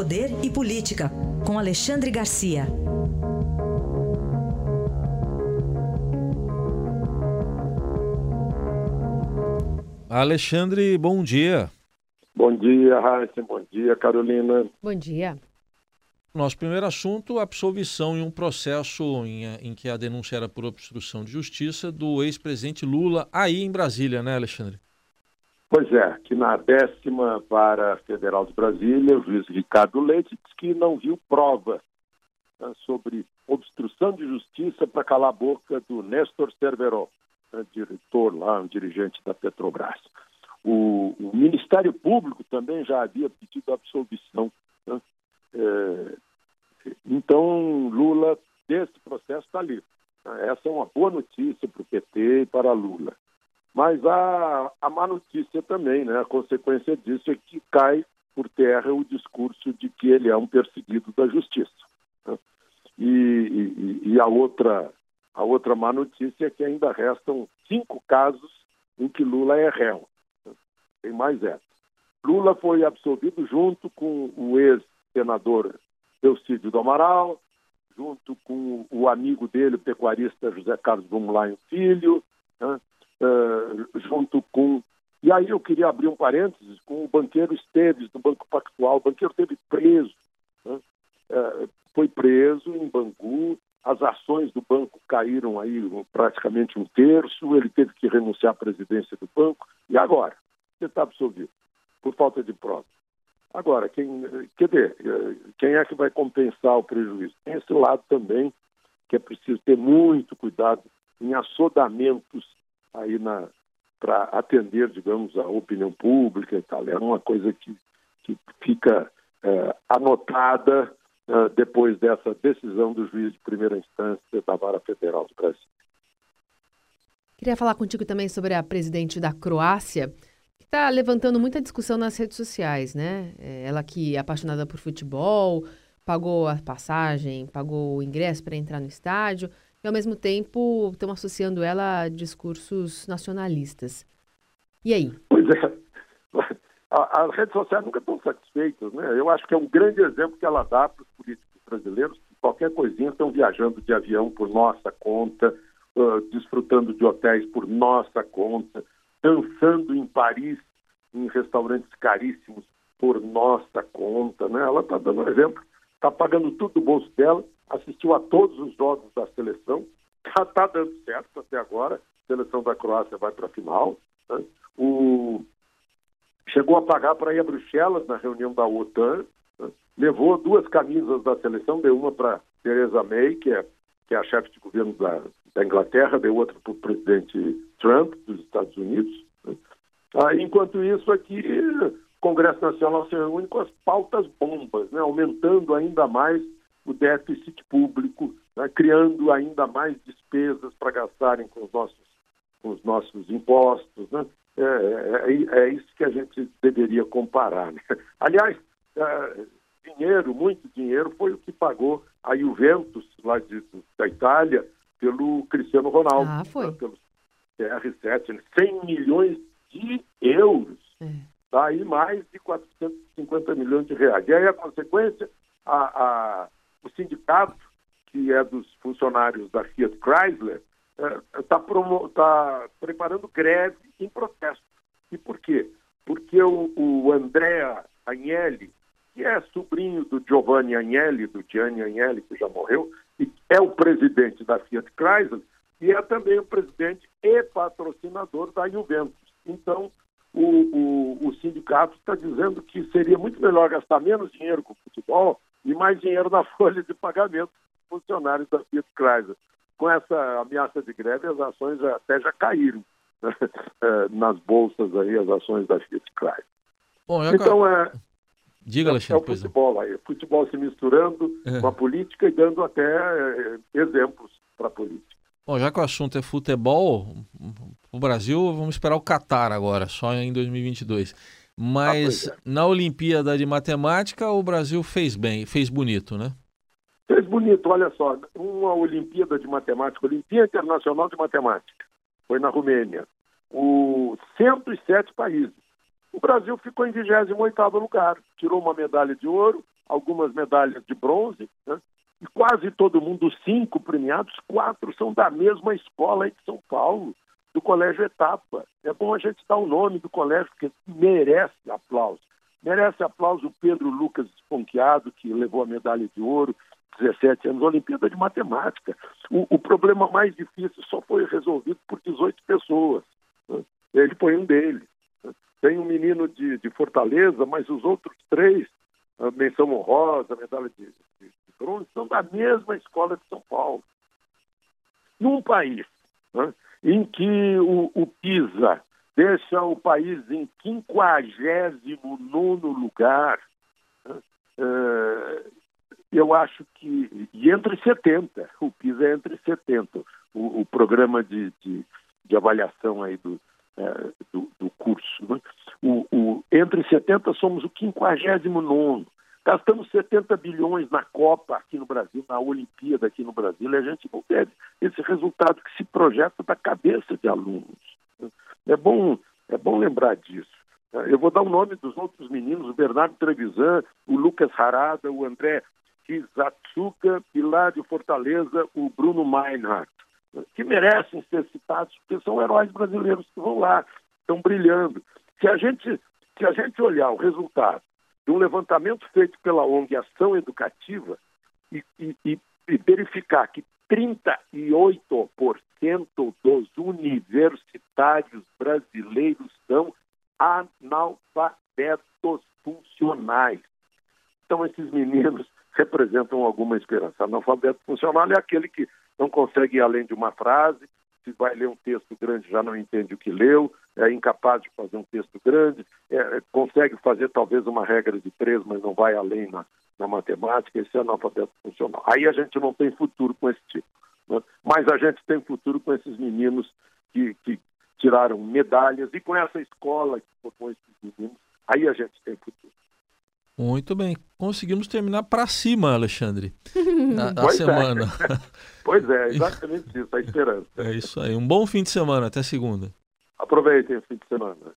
Poder e Política, com Alexandre Garcia. Alexandre, bom dia. Bom dia, Raíssa. Bom dia, Carolina. Bom dia. Nosso primeiro assunto, a absolvição em um processo em, em, que a denúncia era por obstrução de justiça do ex-presidente Lula, aí em Brasília, né, Alexandre? Pois é, que na décima vara federal de Brasília, o juiz Ricardo Leite disse que não viu prova né, sobre obstrução de justiça para calar a boca do Néstor Cerveró, né, diretor lá, um dirigente da Petrobras. O, o, Ministério Público também já havia pedido absolvição. Né? É, então, Lula, desse processo, está livre. Essa é uma boa notícia para o PT e para Lula. Mas a, a má notícia também, né? a consequência disso é que cai por terra o discurso de que ele é um perseguido da justiça. Né? E, e, e, a, outra, a outra má notícia é que ainda restam cinco casos em que Lula é réu. Né? Tem mais essa. Lula foi absolvido junto com o ex-senador Eucídio do Amaral, junto com o amigo dele, o pecuarista José Carlos Bumlain Filho, né? Uh, junto com. E aí eu queria abrir um parênteses com o banqueiro Esteves, do Banco Pactual. O banqueiro teve preso, né? uh, foi preso em Bangu, as ações do banco caíram aí praticamente um terço, ele teve que renunciar à presidência do banco. E agora? Você está absolvido por falta de prova. Agora, quem, quer dizer, quem é que vai compensar o prejuízo? Tem esse lado também, que é preciso ter muito cuidado em assodamentos aí na para atender, digamos, a opinião pública e tal. É uma coisa que, que fica é, anotada é, depois dessa decisão do juiz de primeira instância da Vara Federal do Brasil. Queria falar contigo também sobre a presidente da Croácia, que está levantando muita discussão nas redes sociais, né? É, ela que é apaixonada por futebol, pagou a passagem, pagou o ingresso para entrar no estádio e, ao mesmo tempo, estão associando ela a discursos nacionalistas. E aí? Pois é. As redes sociais nunca estão satisfeitas, né? Eu acho que é um grande exemplo que ela dá para os políticos brasileiros que qualquer coisinha estão viajando de avião por nossa conta, uh, desfrutando de hotéis por nossa conta, dançando em Paris em restaurantes caríssimos por nossa conta, né? Ela está dando um exemplo, está pagando tudo do bolso dela assistiu a todos os jogos da seleção, está tá dando certo até agora, a seleção da Croácia vai para a final. Né? O... Chegou a pagar para ir a Bruxelas na reunião da OTAN, né? levou duas camisas da seleção, deu uma para Theresa May, que é, que é a chefe de governo da, da Inglaterra, deu outra para o presidente Trump, dos Estados Unidos. Né? Ah, enquanto isso, aqui o Congresso Nacional se reúne com as pautas bombas, né? aumentando ainda mais o déficit público, né, criando ainda mais despesas para gastarem com os nossos, com os nossos impostos. Né? É, é, é, isso que a gente deveria comparar. Né? Aliás, é, dinheiro, muito dinheiro, foi o que pagou a Juventus, lá de, da Itália, pelo Cristiano Ronaldo. Ah, foi. Né, pelo CR7, 100 milhões de euros. É. Tá aí mais de 450 milhões de reais. E aí a consequência, a, sindicato, que é dos funcionários da Fiat Chrysler, está é, tá preparando greve em protesto. E por quê? Porque o, o Andrea Agnelli, que é sobrinho do Giovanni Agnelli, do Gianni Agnelli, que já morreu, e é o presidente da Fiat Chrysler, e é também o presidente e patrocinador da Juventus. Então, o, o, o sindicato está dizendo que seria muito melhor gastar menos dinheiro com futebol e mais dinheiro na folha de pagamento dos funcionários da Fiat Chrysler. Com essa ameaça de greve, as ações já, até já caíram né? é, nas bolsas aí, as ações da Fiat Chrysler. Bom, então, é, Diga, Alexandre. É o futebol aí. Futebol se misturando é. com a política e dando até é, exemplos para a política. Bom, já que o assunto é futebol, o Brasil, vamos esperar o Qatar agora, só em 2022. Mas ah, é. na Olimpíada de Matemática, o Brasil fez bem, fez bonito, né? Fez bonito, olha só. Uma Olimpíada de Matemática, Olimpíada Internacional de Matemática, foi na Romênia. O 107 países. O Brasil ficou em 28º lugar, tirou uma medalha de ouro, algumas medalhas de bronze, né? e quase todo mundo, cinco premiados, quatro são da mesma escola aí de São Paulo, do Colégio Etapa. É bom a gente dar o nome do colégio, porque merece aplauso. Merece aplauso o Pedro Lucas Esponqueado, que levou a medalha de ouro, 17 anos, Olimpíada de Matemática. O, o problema mais difícil só foi resolvido por 18 pessoas. Né? Ele foi um deles. Né? Tem um menino de, de Fortaleza, mas os outros três, menção honrosa, medalha de, de, de bronze, são da mesma escola de São Paulo. Num país né, em que o, o PISA deixa o país em 59 lugar, né, é, eu acho que. E entre 70, o PISA é entre 70, o, o programa de, de, de, avaliação aí do, é, do, do, curso. Né? O, o, entre 70 somos o 59. Gastamos 70 bilhões na Copa aqui no Brasil, na Olimpíada aqui no Brasil, e a gente não teve esse resultado que se projeta da cabeça de alunos. É bom, é bom lembrar disso. Eu vou dar o nome dos outros meninos, o Bernardo Trevisan, o Lucas Harada, o André Kizatsuka lá de Fortaleza o Bruno Meinhardt, que merecem ser citados porque são heróis brasileiros que vão lá, estão brilhando. Se a gente, se a gente olhar o resultado de um levantamento feito pela ONG Ação Educativa e, e, e verificar que 38% dos universitários brasileiros são analfabetos funcionais. Então, esses meninos representam alguma esperança. Analfabeto funcional é aquele que não consegue ir além de uma frase, se vai ler um texto grande já não entende o que leu, é incapaz de fazer um texto grande, é, consegue fazer talvez uma regra de três, mas não vai além na, na matemática, esse é analfabeto funcional. Aí a gente não tem futuro com esse tipo. Né? Mas a gente tem futuro com esses meninos que, que tiraram medalhas e com essa escola que formou esses meninos, aí a gente tem futuro. Muito bem. Conseguimos terminar para cima, Alexandre, a, a pois é. semana. É. pois é, exatamente isso, a esperança. É isso aí. Um bom fim de semana. Até segunda. Aproveitem o fim de semana.